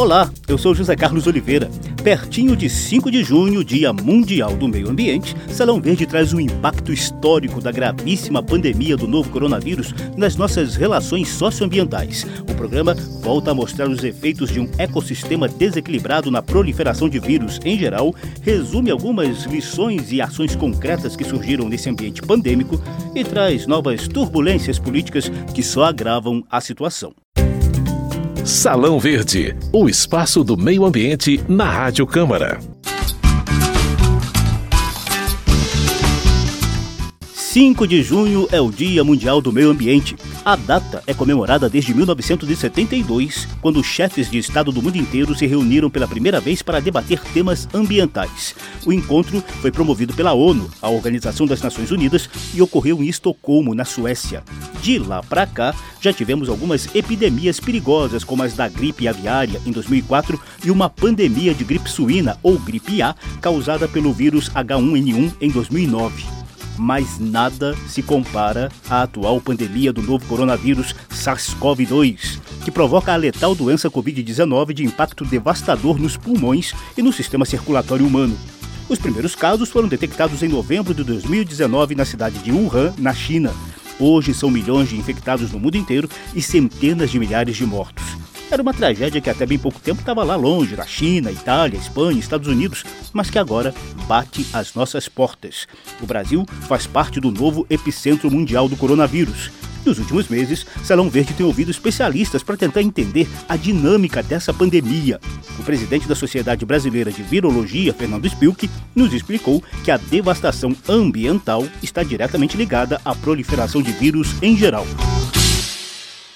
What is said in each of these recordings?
Olá, eu sou José Carlos Oliveira. Pertinho de 5 de junho, Dia Mundial do Meio Ambiente, Salão Verde traz o impacto histórico da gravíssima pandemia do novo coronavírus nas nossas relações socioambientais. O programa volta a mostrar os efeitos de um ecossistema desequilibrado na proliferação de vírus em geral, resume algumas lições e ações concretas que surgiram nesse ambiente pandêmico e traz novas turbulências políticas que só agravam a situação. Salão Verde, o espaço do meio ambiente na Rádio Câmara. 5 de junho é o Dia Mundial do Meio Ambiente. A data é comemorada desde 1972, quando chefes de Estado do mundo inteiro se reuniram pela primeira vez para debater temas ambientais. O encontro foi promovido pela ONU, a Organização das Nações Unidas, e ocorreu em Estocolmo, na Suécia. De lá para cá, já tivemos algumas epidemias perigosas, como as da gripe aviária em 2004 e uma pandemia de gripe suína ou gripe A causada pelo vírus H1N1 em 2009 mas nada se compara à atual pandemia do novo coronavírus SARS-CoV-2, que provoca a letal doença Covid-19 de impacto devastador nos pulmões e no sistema circulatório humano. Os primeiros casos foram detectados em novembro de 2019 na cidade de Wuhan, na China. Hoje são milhões de infectados no mundo inteiro e centenas de milhares de mortos. Era uma tragédia que até bem pouco tempo estava lá longe, na China, Itália, Espanha, Estados Unidos, mas que agora bate às nossas portas. O Brasil faz parte do novo epicentro mundial do coronavírus. Nos últimos meses, Salão Verde tem ouvido especialistas para tentar entender a dinâmica dessa pandemia. O presidente da Sociedade Brasileira de Virologia, Fernando Spilk, nos explicou que a devastação ambiental está diretamente ligada à proliferação de vírus em geral.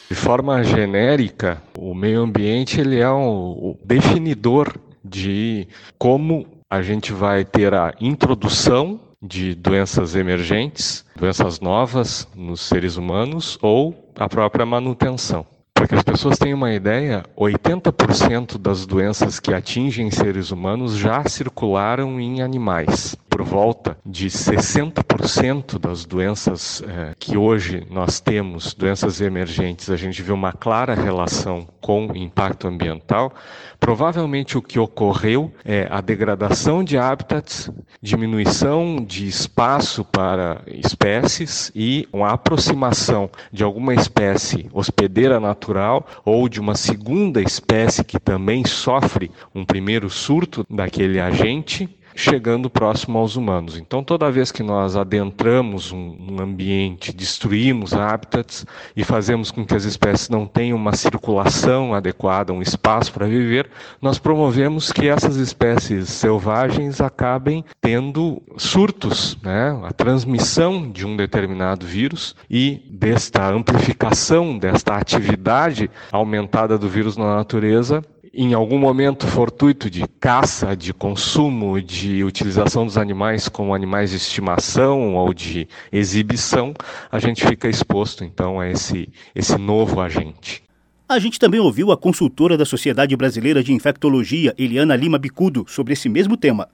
De forma genérica, o meio ambiente ele é o definidor de como a gente vai ter a introdução de doenças emergentes, doenças novas nos seres humanos ou a própria manutenção. Para que as pessoas tenham uma ideia, 80% das doenças que atingem seres humanos já circularam em animais por volta de 60% das doenças é, que hoje nós temos, doenças emergentes, a gente vê uma clara relação com impacto ambiental. Provavelmente o que ocorreu é a degradação de hábitats, diminuição de espaço para espécies e uma aproximação de alguma espécie hospedeira natural ou de uma segunda espécie que também sofre um primeiro surto daquele agente chegando próximo aos humanos. Então, toda vez que nós adentramos um, ambiente, destruímos hábitats e fazemos com que as espécies não tenham uma circulação adequada, um espaço para viver, nós promovemos que essas espécies selvagens acabem tendo surtos, né? a transmissão de um determinado vírus e desta amplificação, desta atividade aumentada do vírus na natureza, em algum momento fortuito de caça, de consumo, de utilização dos animais como animais de estimação ou de exibição, a gente fica exposto então a esse, esse novo agente. A gente também ouviu a consultora da Sociedade Brasileira de Infectologia, Eliana Lima Bicudo, sobre esse mesmo tema.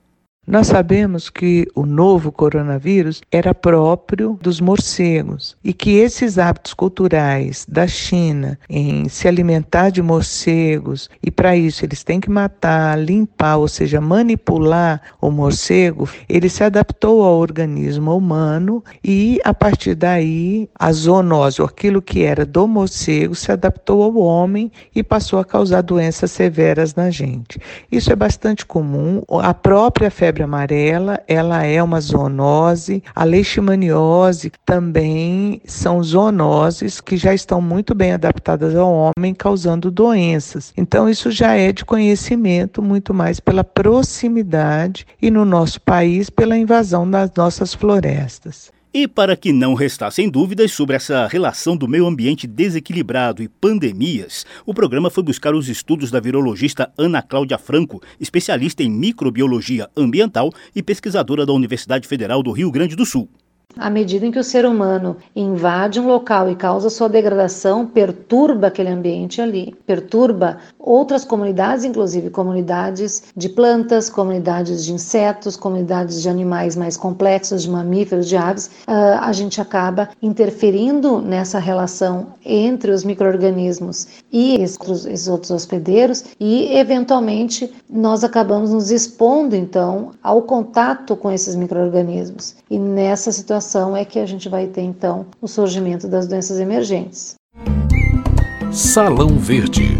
Nós sabemos que o novo coronavírus era próprio dos morcegos e que esses hábitos culturais da China em se alimentar de morcegos e para isso eles têm que matar, limpar, ou seja, manipular o morcego, ele se adaptou ao organismo humano e a partir daí a zoonose, ou aquilo que era do morcego, se adaptou ao homem e passou a causar doenças severas na gente. Isso é bastante comum. A própria febre febre amarela, ela é uma zoonose. A leishmaniose também são zoonoses que já estão muito bem adaptadas ao homem, causando doenças. Então, isso já é de conhecimento, muito mais pela proximidade e, no nosso país, pela invasão das nossas florestas. E para que não restassem dúvidas sobre essa relação do meio ambiente desequilibrado e pandemias, o programa foi buscar os estudos da virologista Ana Cláudia Franco, especialista em microbiologia ambiental e pesquisadora da Universidade Federal do Rio Grande do Sul. À medida em que o ser humano invade um local e causa sua degradação, perturba aquele ambiente ali, perturba outras comunidades, inclusive comunidades de plantas, comunidades de insetos, comunidades de animais mais complexos, de mamíferos, de aves, ah, a gente acaba interferindo nessa relação entre os micro-organismos e esses outros hospedeiros e, eventualmente, nós acabamos nos expondo, então, ao contato com esses micro-organismos. E nessa situação, situação é que a gente vai ter então o surgimento das doenças emergentes. Salão Verde.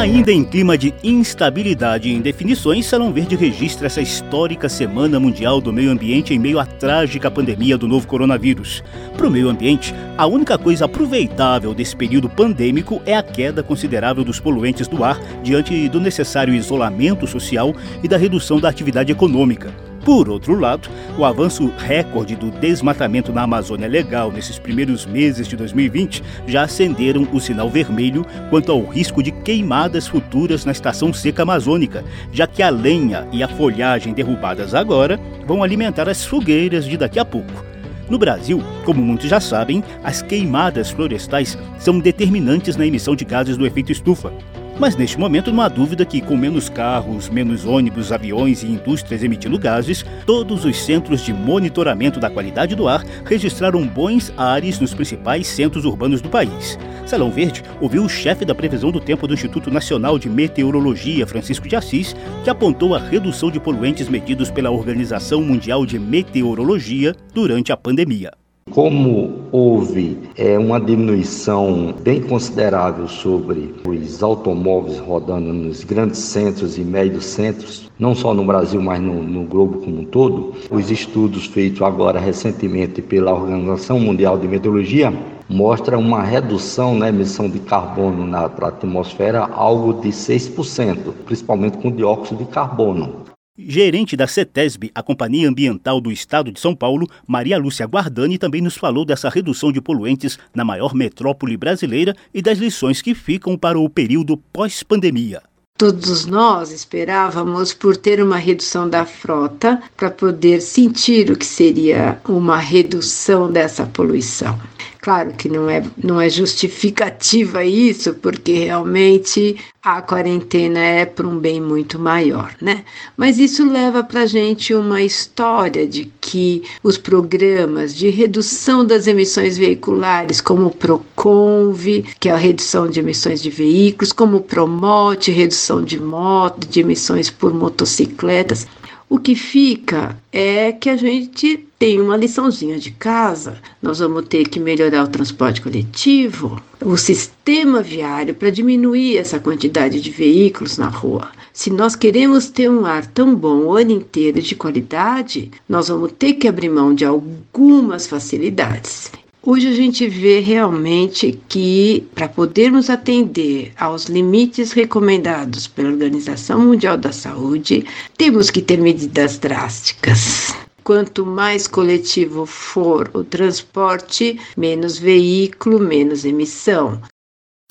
Ainda em clima de instabilidade e indefinições, Salão Verde registra essa histórica Semana Mundial do Meio Ambiente em meio à trágica pandemia do novo coronavírus. Para o meio ambiente, a única coisa aproveitável desse período pandêmico é a queda considerável dos poluentes do ar diante do necessário isolamento social e da redução da atividade econômica. Por outro lado, o avanço recorde do desmatamento na Amazônia Legal nesses primeiros meses de 2020 já acenderam o sinal vermelho quanto ao risco de queimadas futuras na estação seca amazônica, já que a lenha e a folhagem derrubadas agora vão alimentar as fogueiras de daqui a pouco. No Brasil, como muitos já sabem, as queimadas florestais são determinantes na emissão de gases do efeito estufa. Mas neste momento não há dúvida que, com menos carros, menos ônibus, aviões e indústrias emitindo gases, todos os centros de monitoramento da qualidade do ar registraram bons ares nos principais centros urbanos do país. Salão Verde ouviu o chefe da previsão do tempo do Instituto Nacional de Meteorologia, Francisco de Assis, que apontou a redução de poluentes medidos pela Organização Mundial de Meteorologia durante a pandemia. Como houve é, uma diminuição bem considerável sobre os automóveis rodando nos grandes centros e médios centros, não só no Brasil, mas no, no globo como um todo, os estudos feitos agora recentemente pela Organização Mundial de Meteorologia mostra uma redução na emissão de carbono na atmosfera algo de 6%, principalmente com dióxido de carbono. Gerente da CETESB, a Companhia Ambiental do Estado de São Paulo, Maria Lúcia Guardani também nos falou dessa redução de poluentes na maior metrópole brasileira e das lições que ficam para o período pós-pandemia. Todos nós esperávamos por ter uma redução da frota para poder sentir o que seria uma redução dessa poluição. Claro que não é, não é justificativa isso, porque realmente a quarentena é para um bem muito maior, né? Mas isso leva para a gente uma história de que os programas de redução das emissões veiculares, como o Proconv, que é a redução de emissões de veículos, como o Promote, redução de moto, de emissões por motocicletas, o que fica é que a gente tem uma liçãozinha de casa. Nós vamos ter que melhorar o transporte coletivo, o sistema viário para diminuir essa quantidade de veículos na rua. Se nós queremos ter um ar tão bom o ano inteiro de qualidade, nós vamos ter que abrir mão de algumas facilidades. Hoje a gente vê realmente que, para podermos atender aos limites recomendados pela Organização Mundial da Saúde, temos que ter medidas drásticas. Quanto mais coletivo for o transporte, menos veículo, menos emissão.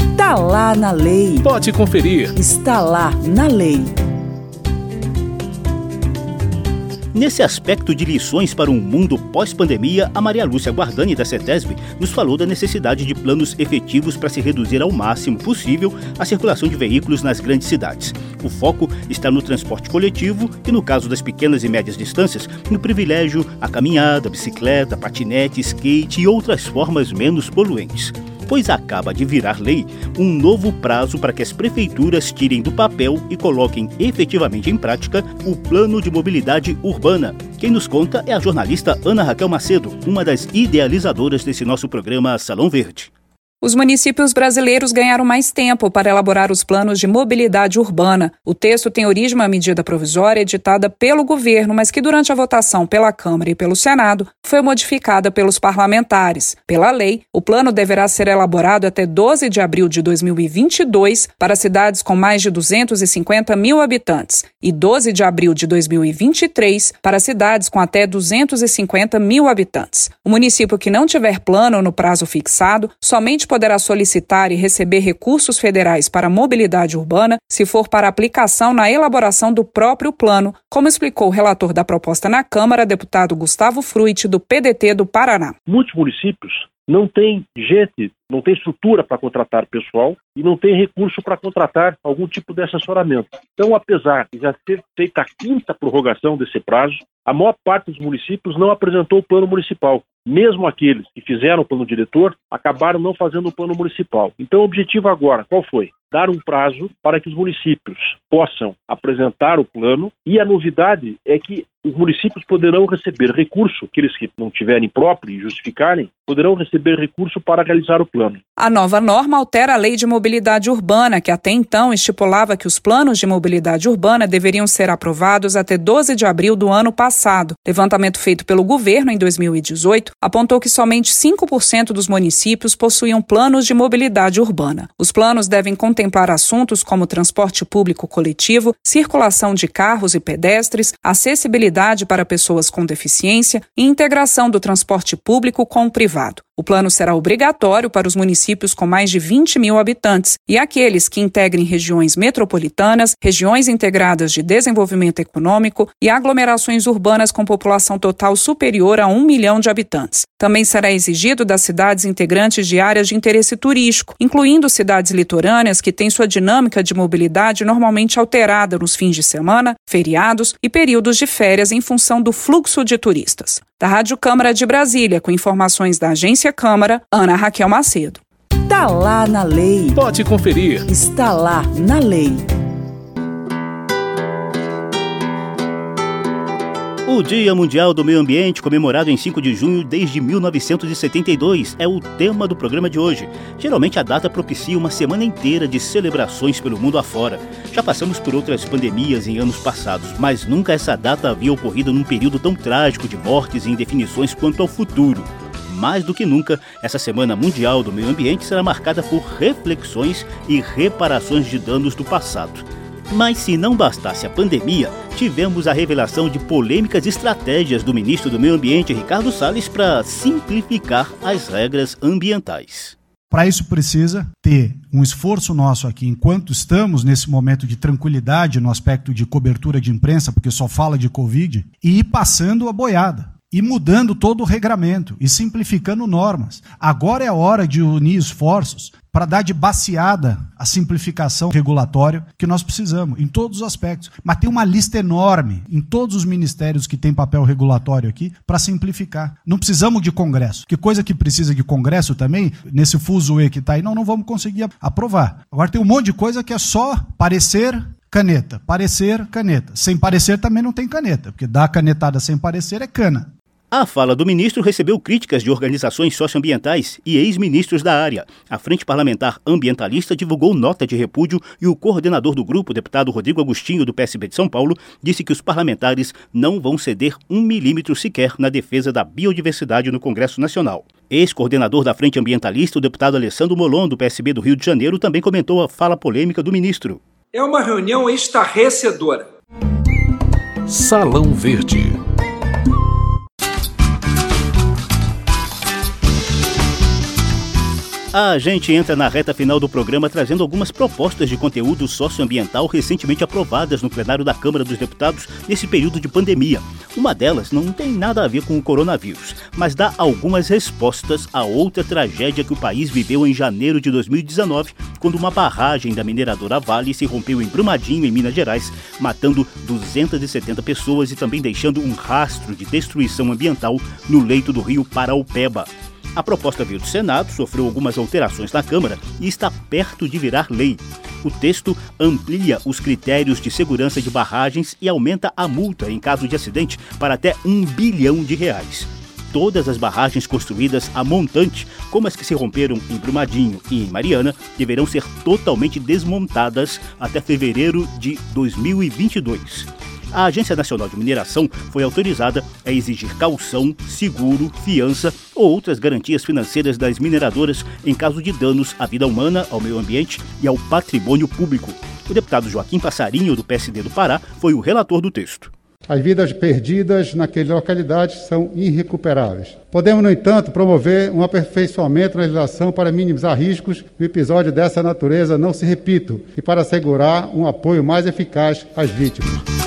Está lá na lei. Pode conferir. Está lá na lei. Nesse aspecto de lições para um mundo pós-pandemia, a Maria Lúcia Guardani, da CETESB, nos falou da necessidade de planos efetivos para se reduzir ao máximo possível a circulação de veículos nas grandes cidades. O foco está no transporte coletivo e, no caso das pequenas e médias distâncias, no privilégio à caminhada, bicicleta, patinete, skate e outras formas menos poluentes pois acaba de virar lei um novo prazo para que as prefeituras tirem do papel e coloquem efetivamente em prática o Plano de Mobilidade Urbana. Quem nos conta é a jornalista Ana Raquel Macedo, uma das idealizadoras desse nosso programa Salão Verde. Os municípios brasileiros ganharam mais tempo para elaborar os planos de mobilidade urbana. O texto tem origem uma medida provisória editada pelo governo, mas que durante a votação pela Câmara e pelo Senado foi modificada pelos parlamentares. Pela lei, o plano deverá ser elaborado até 12 de abril de 2022 para cidades com mais de 250 mil habitantes e 12 de abril de 2023 para cidades com até 250 mil habitantes. O município que não tiver plano no prazo fixado somente poderá solicitar e receber recursos federais para mobilidade urbana se for para aplicação na elaboração do próprio plano, como explicou o relator da proposta na Câmara, deputado Gustavo Fruit, do PDT do Paraná. Muitos municípios não têm gente, não tem estrutura para contratar pessoal e não tem recurso para contratar algum tipo de assessoramento. Então, apesar de já ter feita a quinta prorrogação desse prazo, a maior parte dos municípios não apresentou o plano municipal. Mesmo aqueles que fizeram o plano diretor acabaram não fazendo o plano municipal. Então, o objetivo agora, qual foi? Dar um prazo para que os municípios possam apresentar o plano e a novidade é que os municípios poderão receber recurso, aqueles que não tiverem próprio e justificarem, poderão receber recurso para realizar o plano. A nova norma altera a lei de mobilidade urbana, que até então estipulava que os planos de mobilidade urbana deveriam ser aprovados até 12 de abril do ano passado. Levantamento feito pelo governo em 2018 apontou que somente 5% dos municípios possuíam planos de mobilidade urbana. Os planos devem contemplar assuntos como transporte público coletivo, circulação de carros e pedestres, acessibilidade para pessoas com deficiência e integração do transporte público com o privado. O plano será obrigatório para os municípios com mais de 20 mil habitantes e aqueles que integrem regiões metropolitanas, regiões integradas de desenvolvimento econômico e aglomerações urbanas com população total superior a 1 milhão de habitantes. Também será exigido das cidades integrantes de áreas de interesse turístico, incluindo cidades litorâneas que têm sua dinâmica de mobilidade normalmente alterada nos fins de semana, feriados e períodos de férias em função do fluxo de turistas. Da Rádio Câmara de Brasília, com informações da Agência Câmara, Ana Raquel Macedo. Está lá na lei. Pode conferir. Está lá na lei. O Dia Mundial do Meio Ambiente, comemorado em 5 de junho desde 1972, é o tema do programa de hoje. Geralmente a data propicia uma semana inteira de celebrações pelo mundo afora. Já passamos por outras pandemias em anos passados, mas nunca essa data havia ocorrido num período tão trágico de mortes e indefinições quanto ao futuro. Mais do que nunca, essa Semana Mundial do Meio Ambiente será marcada por reflexões e reparações de danos do passado. Mas se não bastasse a pandemia, tivemos a revelação de polêmicas estratégias do ministro do Meio Ambiente, Ricardo Salles, para simplificar as regras ambientais. Para isso precisa ter um esforço nosso aqui, enquanto estamos nesse momento de tranquilidade no aspecto de cobertura de imprensa, porque só fala de Covid, e ir passando a boiada e mudando todo o regramento e simplificando normas. Agora é a hora de unir esforços para dar de baseada a simplificação regulatória que nós precisamos, em todos os aspectos. Mas tem uma lista enorme em todos os ministérios que têm papel regulatório aqui para simplificar. Não precisamos de Congresso. Que coisa que precisa de Congresso também, nesse fuso E que está aí, não, não vamos conseguir aprovar. Agora tem um monte de coisa que é só parecer caneta. Parecer, caneta. Sem parecer também não tem caneta, porque dar canetada sem parecer é cana. A fala do ministro recebeu críticas de organizações socioambientais e ex-ministros da área. A Frente Parlamentar Ambientalista divulgou nota de repúdio e o coordenador do grupo, deputado Rodrigo Agostinho, do PSB de São Paulo, disse que os parlamentares não vão ceder um milímetro sequer na defesa da biodiversidade no Congresso Nacional. Ex-coordenador da Frente Ambientalista, o deputado Alessandro Molon, do PSB do Rio de Janeiro, também comentou a fala polêmica do ministro. É uma reunião estarrecedora. Salão Verde. A gente entra na reta final do programa trazendo algumas propostas de conteúdo socioambiental recentemente aprovadas no plenário da Câmara dos Deputados nesse período de pandemia. Uma delas não tem nada a ver com o coronavírus, mas dá algumas respostas a outra tragédia que o país viveu em janeiro de 2019, quando uma barragem da mineradora Vale se rompeu em Brumadinho, em Minas Gerais, matando 270 pessoas e também deixando um rastro de destruição ambiental no leito do rio Paraupeba. A proposta veio do Senado, sofreu algumas alterações na Câmara e está perto de virar lei. O texto amplia os critérios de segurança de barragens e aumenta a multa em caso de acidente para até um bilhão de reais. Todas as barragens construídas a montante, como as que se romperam em Brumadinho e em Mariana, deverão ser totalmente desmontadas até fevereiro de 2022 a Agência Nacional de Mineração foi autorizada a exigir calção, seguro, fiança ou outras garantias financeiras das mineradoras em caso de danos à vida humana, ao meio ambiente e ao patrimônio público. O deputado Joaquim Passarinho, do PSD do Pará, foi o relator do texto. As vidas perdidas naquela localidade são irrecuperáveis. Podemos, no entanto, promover um aperfeiçoamento na legislação para minimizar riscos que um episódio dessa natureza não se repita e para assegurar um apoio mais eficaz às vítimas.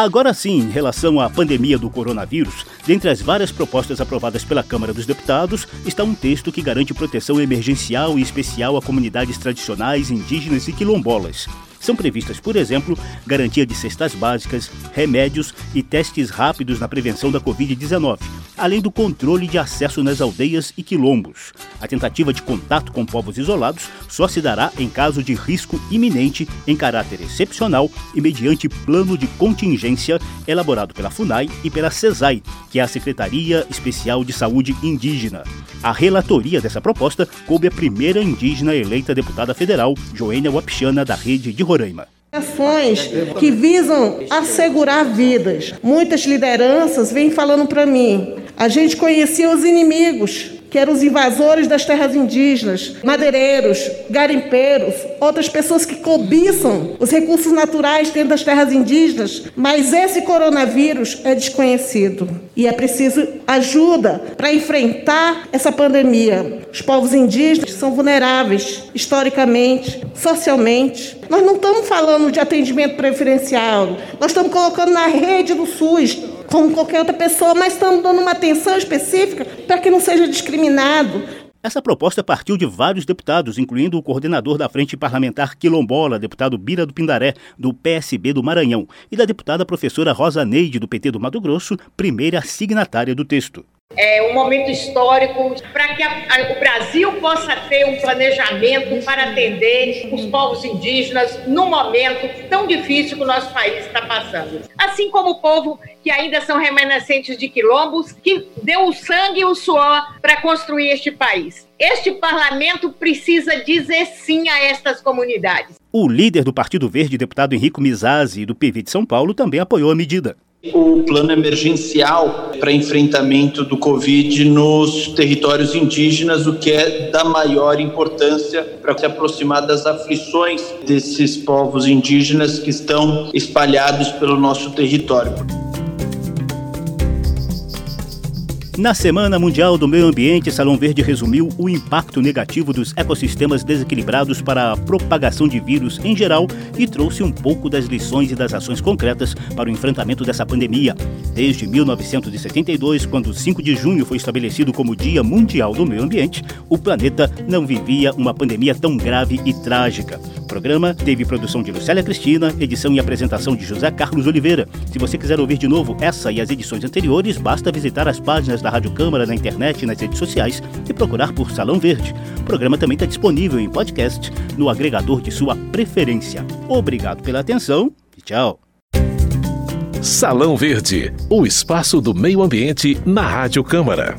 Agora sim, em relação à pandemia do coronavírus, dentre as várias propostas aprovadas pela Câmara dos Deputados, está um texto que garante proteção emergencial e especial a comunidades tradicionais, indígenas e quilombolas. São previstas, por exemplo, garantia de cestas básicas, remédios e testes rápidos na prevenção da Covid-19, além do controle de acesso nas aldeias e quilombos. A tentativa de contato com povos isolados só se dará em caso de risco iminente em caráter excepcional e mediante plano de contingência elaborado pela FUNAI e pela CESAI, que é a Secretaria Especial de Saúde Indígena. A relatoria dessa proposta coube a primeira indígena eleita deputada federal, Joênia Wapichana, da Rede de Roraima. Ações que visam assegurar vidas. Muitas lideranças vêm falando para mim. A gente conhecia os inimigos, que eram os invasores das terras indígenas, madeireiros, garimpeiros, outras pessoas que cobiçam os recursos naturais dentro das terras indígenas, mas esse coronavírus é desconhecido e é preciso ajuda para enfrentar essa pandemia. Os povos indígenas são vulneráveis historicamente, socialmente. Nós não estamos falando de atendimento preferencial, nós estamos colocando na rede do SUS como qualquer outra pessoa, mas estamos dando uma atenção específica para que não seja discriminado. Essa proposta partiu de vários deputados, incluindo o coordenador da Frente Parlamentar Quilombola, deputado Bira do Pindaré, do PSB do Maranhão, e da deputada professora Rosa Neide, do PT do Mato Grosso, primeira signatária do texto é um momento histórico para que a, a, o Brasil possa ter um planejamento para atender os povos indígenas num momento tão difícil que o nosso país está passando. Assim como o povo que ainda são remanescentes de quilombos, que deu o sangue e o suor para construir este país. Este parlamento precisa dizer sim a estas comunidades. O líder do Partido Verde, deputado Henrico Mizazzi, do PV de São Paulo, também apoiou a medida o plano emergencial para enfrentamento do Covid nos territórios indígenas, o que é da maior importância para se aproximar das aflições desses povos indígenas que estão espalhados pelo nosso território. Na Semana Mundial do Meio Ambiente, Salão Verde resumiu o impacto negativo dos ecossistemas desequilibrados para a propagação de vírus em geral e trouxe um pouco das lições e das ações concretas para o enfrentamento dessa pandemia. Desde 1972, quando 5 de junho foi estabelecido como Dia Mundial do Meio Ambiente, o planeta não vivia uma pandemia tão grave e trágica. O programa teve produção de Lucélia Cristina, edição e apresentação de José Carlos Oliveira. Se você quiser ouvir de novo essa e as edições anteriores, basta visitar as páginas da da Rádio Câmara na internet e nas redes sociais e procurar por Salão Verde. O programa também está disponível em podcast no agregador de sua preferência. Obrigado pela atenção e tchau. Salão Verde, o espaço do meio ambiente na Rádio Câmara.